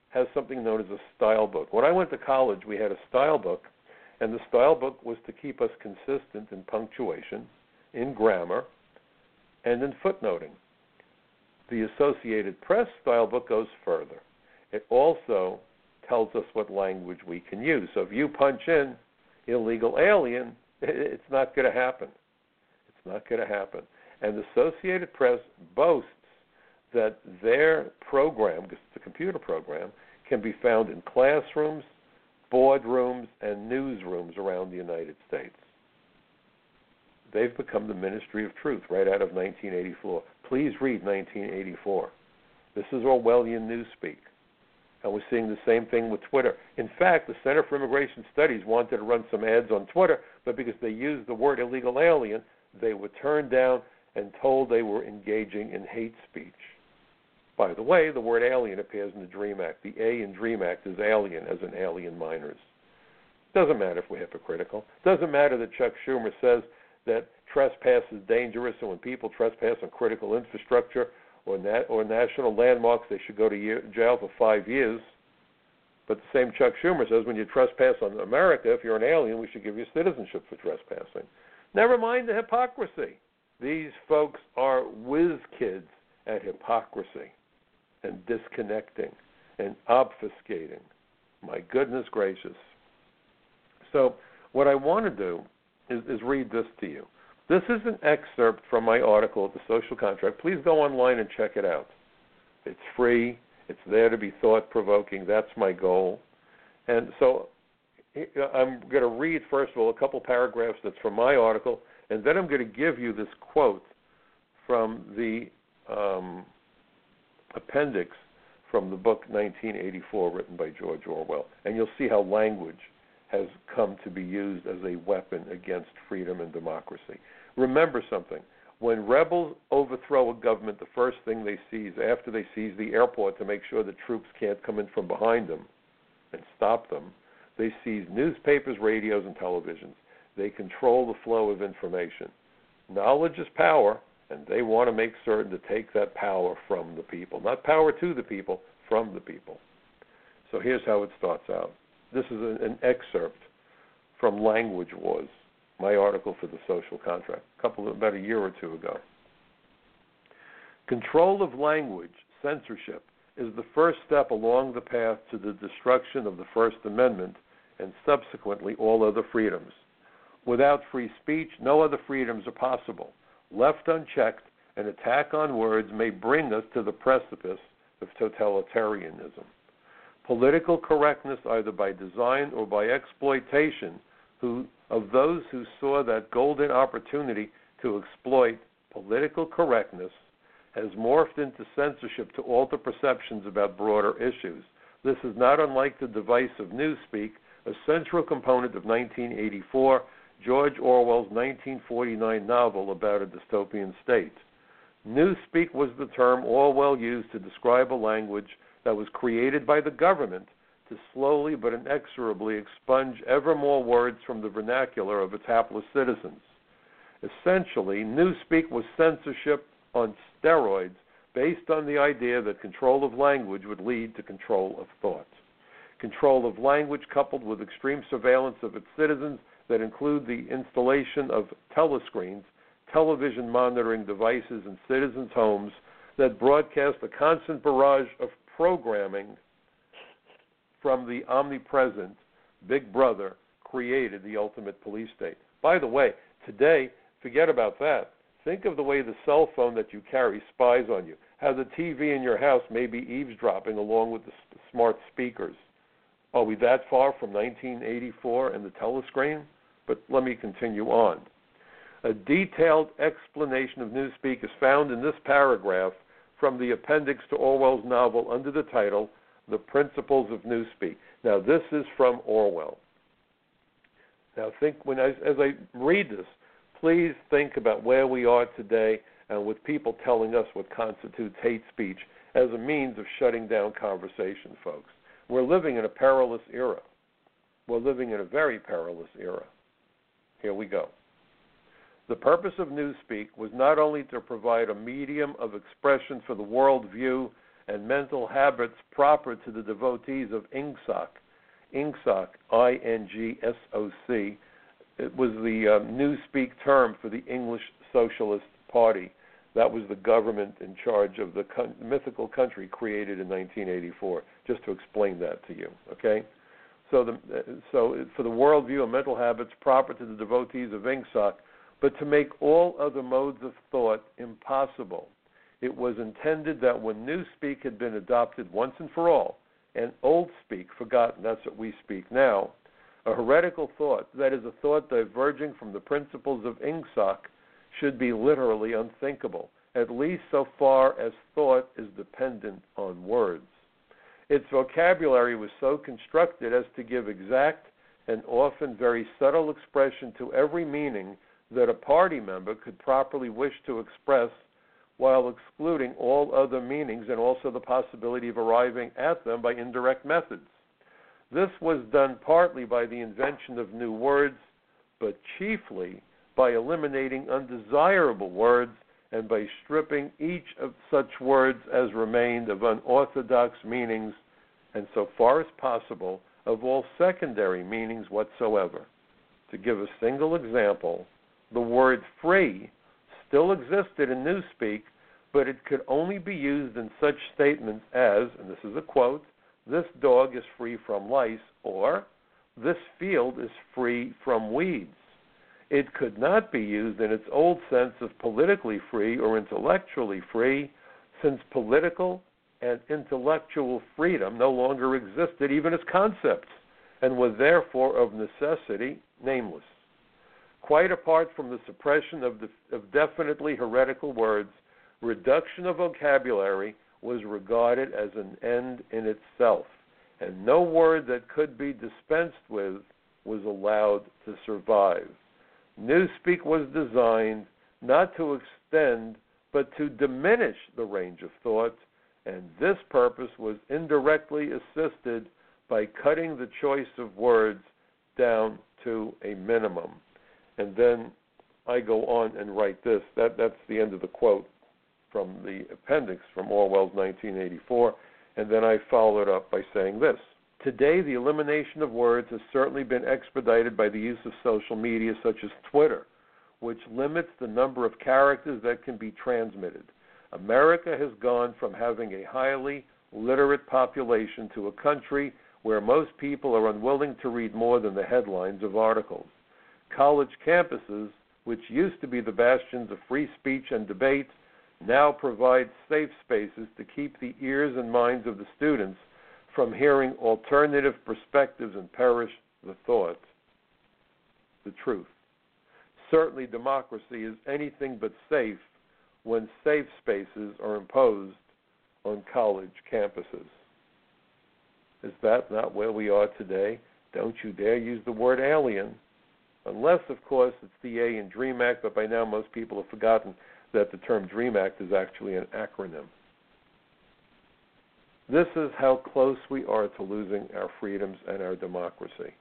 has something known as a style book. When I went to college, we had a style book, and the style book was to keep us consistent in punctuation, in grammar, and in footnoting. The Associated Press style book goes further. It also tells us what language we can use. So if you punch in illegal alien, it's not going to happen. It's not going to happen. And the Associated Press boasts that their program, because it's a computer program, can be found in classrooms, boardrooms, and newsrooms around the United States. They've become the Ministry of Truth right out of 1984. Please read 1984. This is Orwellian newspeak. And we're seeing the same thing with Twitter. In fact, the Center for Immigration Studies wanted to run some ads on Twitter, but because they used the word illegal alien, they were turned down and told they were engaging in hate speech. By the way, the word alien appears in the DREAM Act. The A in DREAM Act is alien, as in alien minors. Doesn't matter if we're hypocritical. Doesn't matter that Chuck Schumer says that trespass is dangerous, and when people trespass on critical infrastructure, or, nat- or national landmarks, they should go to year- jail for five years. But the same Chuck Schumer says when you trespass on America, if you're an alien, we should give you citizenship for trespassing. Never mind the hypocrisy. These folks are whiz kids at hypocrisy and disconnecting and obfuscating. My goodness gracious. So What I want to do is, is read this to you. This is an excerpt from my article, The Social Contract. Please go online and check it out. It's free. It's there to be thought provoking. That's my goal. And so I'm going to read, first of all, a couple paragraphs that's from my article, and then I'm going to give you this quote from the um, appendix from the book 1984, written by George Orwell. And you'll see how language has come to be used as a weapon against freedom and democracy. Remember something. When rebels overthrow a government, the first thing they seize after they seize the airport to make sure the troops can't come in from behind them and stop them, they seize newspapers, radios, and televisions. They control the flow of information. Knowledge is power, and they want to make certain to take that power from the people. Not power to the people, from the people. So here's how it starts out. This is an excerpt from Language Wars, my article for the social contract, a couple of, about a year or two ago. Control of language, censorship, is the first step along the path to the destruction of the First Amendment and subsequently all other freedoms. Without free speech, no other freedoms are possible. Left unchecked, an attack on words may bring us to the precipice of totalitarianism political correctness, either by design or by exploitation, who, of those who saw that golden opportunity to exploit political correctness, has morphed into censorship to alter perceptions about broader issues. This is not unlike the device of Newspeak, a central component of 1984, George Orwell's 1949 novel about a dystopian state. Newspeak was the term Orwell used to describe a language that was created by the government to slowly but inexorably expunge ever more words from the vernacular of its hapless citizens. Essentially, Newspeak was censorship on steroids based on the idea that control of language would lead to control of thought. Control of language coupled with extreme surveillance of its citizens that include the installation of telescreens, television monitoring devices in citizens' homes that broadcast a constant barrage of programming from the omnipresent Big Brother created the ultimate police state. By the way, today, forget about that. Think of the way the cell phone that you carry spies on you, how the TV in your house may be eavesdropping along with the smart speakers. Are we that far from 1984 and the telescreen? But let me continue on. A detailed explanation of Newspeak is found in this paragraph from the appendix to Orwell's novel under the title The Principles of Newspeak. Now, this is from Orwell. Now, think when I, as I read this, please think about where we are today and with people telling us what constitutes hate speech as a means of shutting down conversation, folks. We're living in a perilous era. We're living in a very perilous era. Here we go. The purpose of Newspeak was not only to provide a medium of expression for the worldview and mental habits proper to the devotees of INGSOC. INGSOC, I N G S O C, it was the uh, Newspeak term for the English Socialist Party. That was the government in charge of the mythical country created in 1984. Just to explain that to you, okay? So, the, so for the worldview and mental habits proper to the devotees of INGSOC, but to make all other modes of thought impossible. It was intended that when new speak had been adopted once and for all, and Old Speak forgotten, that's what we speak now, a heretical thought, that is, a thought diverging from the principles of Ingsoc, should be literally unthinkable, at least so far as thought is dependent on words. Its vocabulary was so constructed as to give exact and often very subtle expression to every meaning that a party member could properly wish to express while excluding all other meanings and also the possibility of arriving at them by indirect methods. This was done partly by the invention of new words, but chiefly by eliminating undesirable words and by stripping each of such words as remained of unorthodox meanings and, so far as possible, of all secondary meanings whatsoever. To give a single example, the word free still existed in Newspeak, but it could only be used in such statements as, and this is a quote, this dog is free from lice, or this field is free from weeds. It could not be used in its old sense of politically free or intellectually free, since political and intellectual freedom no longer existed even as concepts, and was therefore of necessity nameless. Quite apart from the suppression of, the, of definitely heretical words, reduction of vocabulary was regarded as an end in itself, and no word that could be dispensed with was allowed to survive. Newspeak was designed not to extend but to diminish the range of thought, and this purpose was indirectly assisted by cutting the choice of words down to a minimum. And then I go on and write this. That that's the end of the quote from the appendix from Orwell's 1984, and then I follow it up by saying this. Today, the elimination of words has certainly been expedited by the use of social media such as Twitter, which limits the number of characters that can be transmitted. America has gone from having a highly literate population to a country where most people are unwilling to read more than the headlines of articles. College campuses, which used to be the bastions of free speech and debate, now provide safe spaces to keep the ears and minds of the students from hearing alternative perspectives and perish the thought, the truth. Certainly, democracy is anything but safe when safe spaces are imposed on college campuses. Is that not where we are today? Don't you dare use the word alien. Unless, of course, it's the A in DREAM Act, but by now most people have forgotten that the term DREAM Act is actually an acronym. This is how close we are to losing our freedoms and our democracy.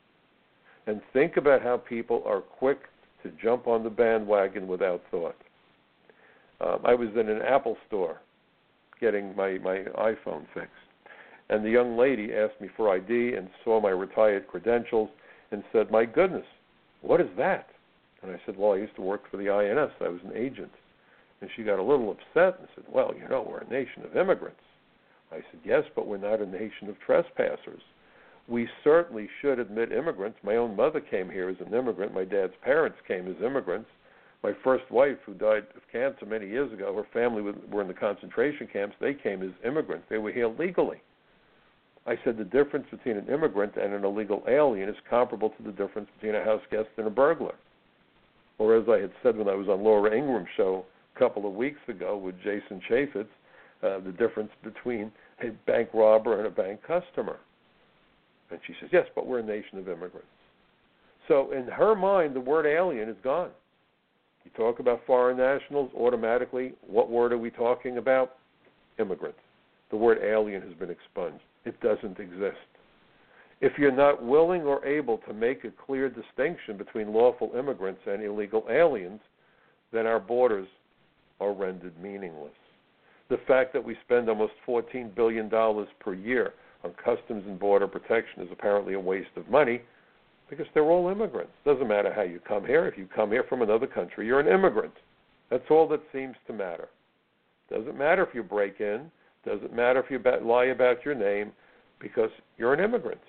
And think about how people are quick to jump on the bandwagon without thought. Um, I was in an Apple store getting my, my iPhone fixed, and the young lady asked me for ID and saw my retired credentials and said, My goodness, what is that? And I said, Well, I used to work for the INS, I was an agent. And she got a little upset and said, Well, you know, we're a nation of immigrants. I said, Yes, but we're not a nation of trespassers. We certainly should admit immigrants. My own mother came here as an immigrant. My dad's parents came as immigrants. My first wife, who died of cancer many years ago, her family were in the concentration camps. They came as immigrants. They were here legally. I said the difference between an immigrant and an illegal alien is comparable to the difference between a house guest and a burglar. Or as I had said when I was on Laura Ingraham's show a couple of weeks ago with Jason Chaffetz, uh, the difference between a bank robber and a bank customer. And she says, Yes, but we're a nation of immigrants. So in her mind, the word alien is gone. You talk about foreign nationals, automatically, what word are we talking about? Immigrants. The word alien has been expunged. It doesn't exist. If you're not willing or able to make a clear distinction between lawful immigrants and illegal aliens, then our borders are rendered meaningless. The fact that we spend almost $14 billion per year on customs and border protection is apparently a waste of money because they're all immigrants. Doesn't matter how you come here. If you come here from another country, you're an immigrant. That's all that seems to matter. Doesn't matter if you break in. Doesn't matter if you lie about your name because you're an immigrant.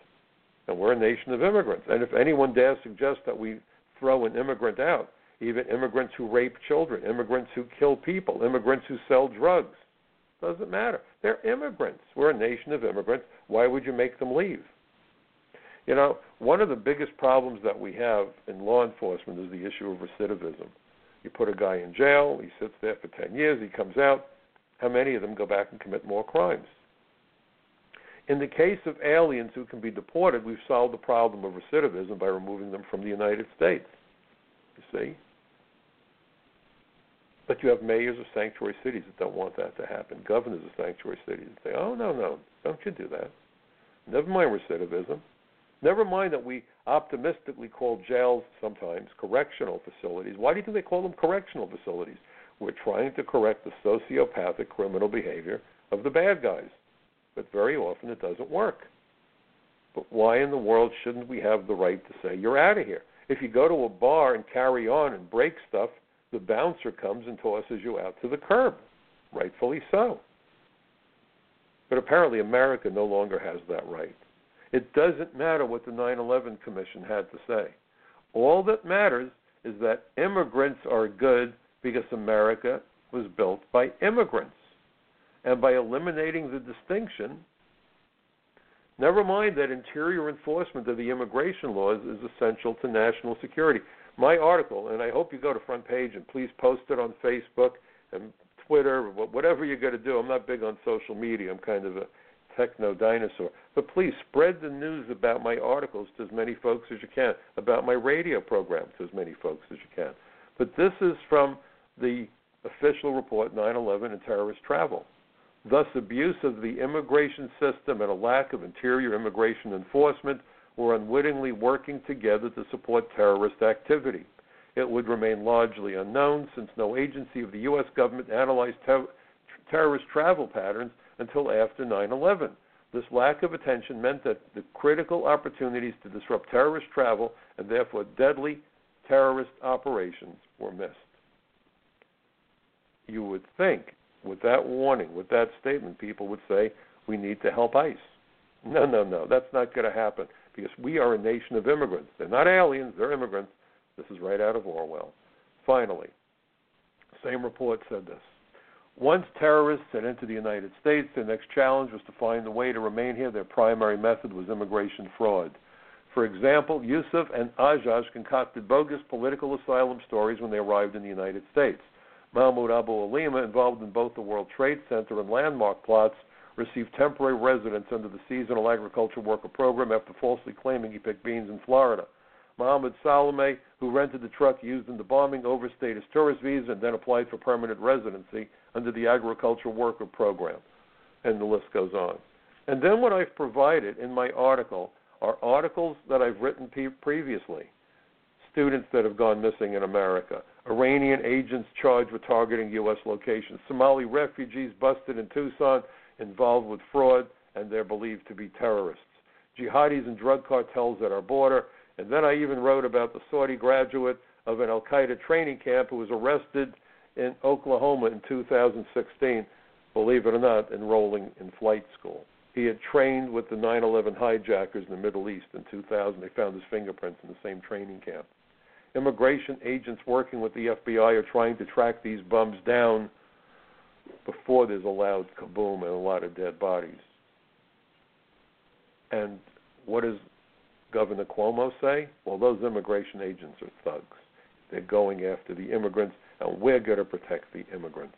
And we're a nation of immigrants. And if anyone dares suggest that we throw an immigrant out, even immigrants who rape children, immigrants who kill people, immigrants who sell drugs, doesn't matter. They're immigrants. We're a nation of immigrants. Why would you make them leave? You know, one of the biggest problems that we have in law enforcement is the issue of recidivism. You put a guy in jail, he sits there for 10 years, he comes out. How many of them go back and commit more crimes? In the case of aliens who can be deported, we've solved the problem of recidivism by removing them from the United States. You see? But you have mayors of sanctuary cities that don't want that to happen. Governors of sanctuary cities that say, "Oh no, no, don't you do that." Never mind recidivism. Never mind that we optimistically call jails sometimes correctional facilities. Why do you think they call them correctional facilities? We're trying to correct the sociopathic criminal behavior of the bad guys. But very often it doesn't work. But why in the world shouldn't we have the right to say, you're out of here? If you go to a bar and carry on and break stuff, the bouncer comes and tosses you out to the curb. Rightfully so. But apparently, America no longer has that right. It doesn't matter what the 9 11 Commission had to say. All that matters is that immigrants are good because America was built by immigrants. And by eliminating the distinction, never mind that interior enforcement of the immigration laws is essential to national security. My article, and I hope you go to front page and please post it on Facebook and Twitter, whatever you're going to do. I'm not big on social media. I'm kind of a techno dinosaur. But please spread the news about my articles to as many folks as you can, about my radio program to as many folks as you can. But this is from the official report 9 11 and terrorist travel. Thus, abuse of the immigration system and a lack of interior immigration enforcement were unwittingly working together to support terrorist activity. It would remain largely unknown since no agency of the U.S. government analyzed ter- terrorist travel patterns until after 9 11. This lack of attention meant that the critical opportunities to disrupt terrorist travel and therefore deadly terrorist operations were missed. You would think, with that warning, with that statement, people would say, we need to help ICE. No, no, no, that's not going to happen because we are a nation of immigrants. They're not aliens, they're immigrants. This is right out of Orwell. Finally, same report said this once terrorists had entered the United States, their next challenge was to find a way to remain here. Their primary method was immigration fraud. For example, Yusuf and Ajaj concocted bogus political asylum stories when they arrived in the United States. Mahmoud Abouhalima, involved in both the World Trade Center and landmark plots, received temporary residence under the Seasonal Agriculture Worker Program after falsely claiming he picked beans in Florida. Mohammed Salameh, who rented the truck used in the bombing, overstayed his tourist visa and then applied for permanent residency under the Agricultural Worker Program. And the list goes on. And then what I've provided in my article are articles that I've written pe- previously. Students that have gone missing in America, Iranian agents charged with targeting U.S. locations, Somali refugees busted in Tucson involved with fraud and they're believed to be terrorists, jihadis and drug cartels at our border, and then I even wrote about the Saudi graduate of an Al Qaeda training camp who was arrested in Oklahoma in 2016, believe it or not, enrolling in flight school. He had trained with the 9 11 hijackers in the Middle East in 2000. They found his fingerprints in the same training camp. Immigration agents working with the FBI are trying to track these bums down before there's a loud kaboom and a lot of dead bodies. And what does Governor Cuomo say? Well, those immigration agents are thugs. They're going after the immigrants, and we're going to protect the immigrants.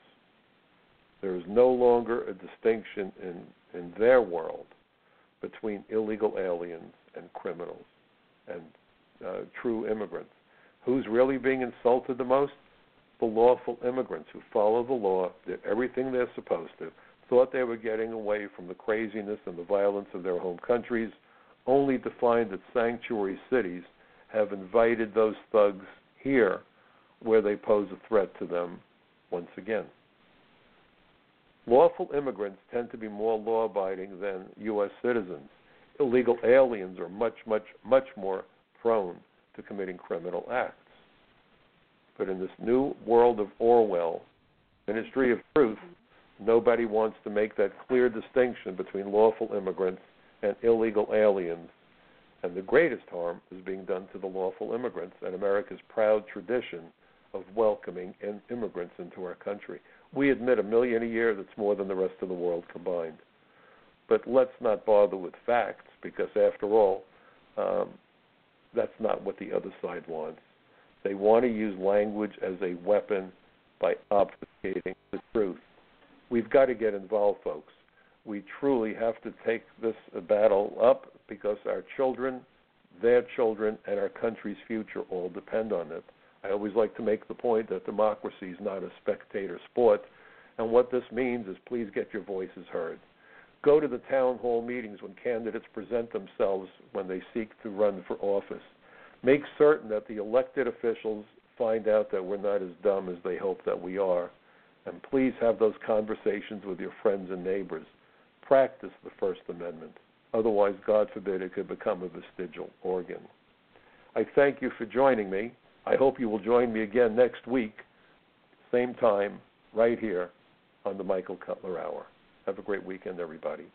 There is no longer a distinction in, in their world between illegal aliens and criminals and uh, true immigrants. Who's really being insulted the most? The lawful immigrants who follow the law, did everything they're supposed to, thought they were getting away from the craziness and the violence of their home countries, only to find that sanctuary cities have invited those thugs here where they pose a threat to them once again. Lawful immigrants tend to be more law abiding than U.S. citizens. Illegal aliens are much, much, much more prone to committing criminal acts. But in this new world of Orwell, Ministry of Truth, nobody wants to make that clear distinction between lawful immigrants and illegal aliens. And the greatest harm is being done to the lawful immigrants and America's proud tradition of welcoming immigrants into our country. We admit a million a year, that's more than the rest of the world combined. But let's not bother with facts because, after all, um, that's not what the other side wants. They want to use language as a weapon by obfuscating the truth. We've got to get involved, folks. We truly have to take this battle up because our children, their children, and our country's future all depend on it. I always like to make the point that democracy is not a spectator sport, and what this means is please get your voices heard. Go to the town hall meetings when candidates present themselves when they seek to run for office. Make certain that the elected officials find out that we're not as dumb as they hope that we are. And please have those conversations with your friends and neighbors. Practice the First Amendment. Otherwise, God forbid, it could become a vestigial organ. I thank you for joining me. I hope you will join me again next week, same time, right here on the Michael Cutler Hour. Have a great weekend, everybody.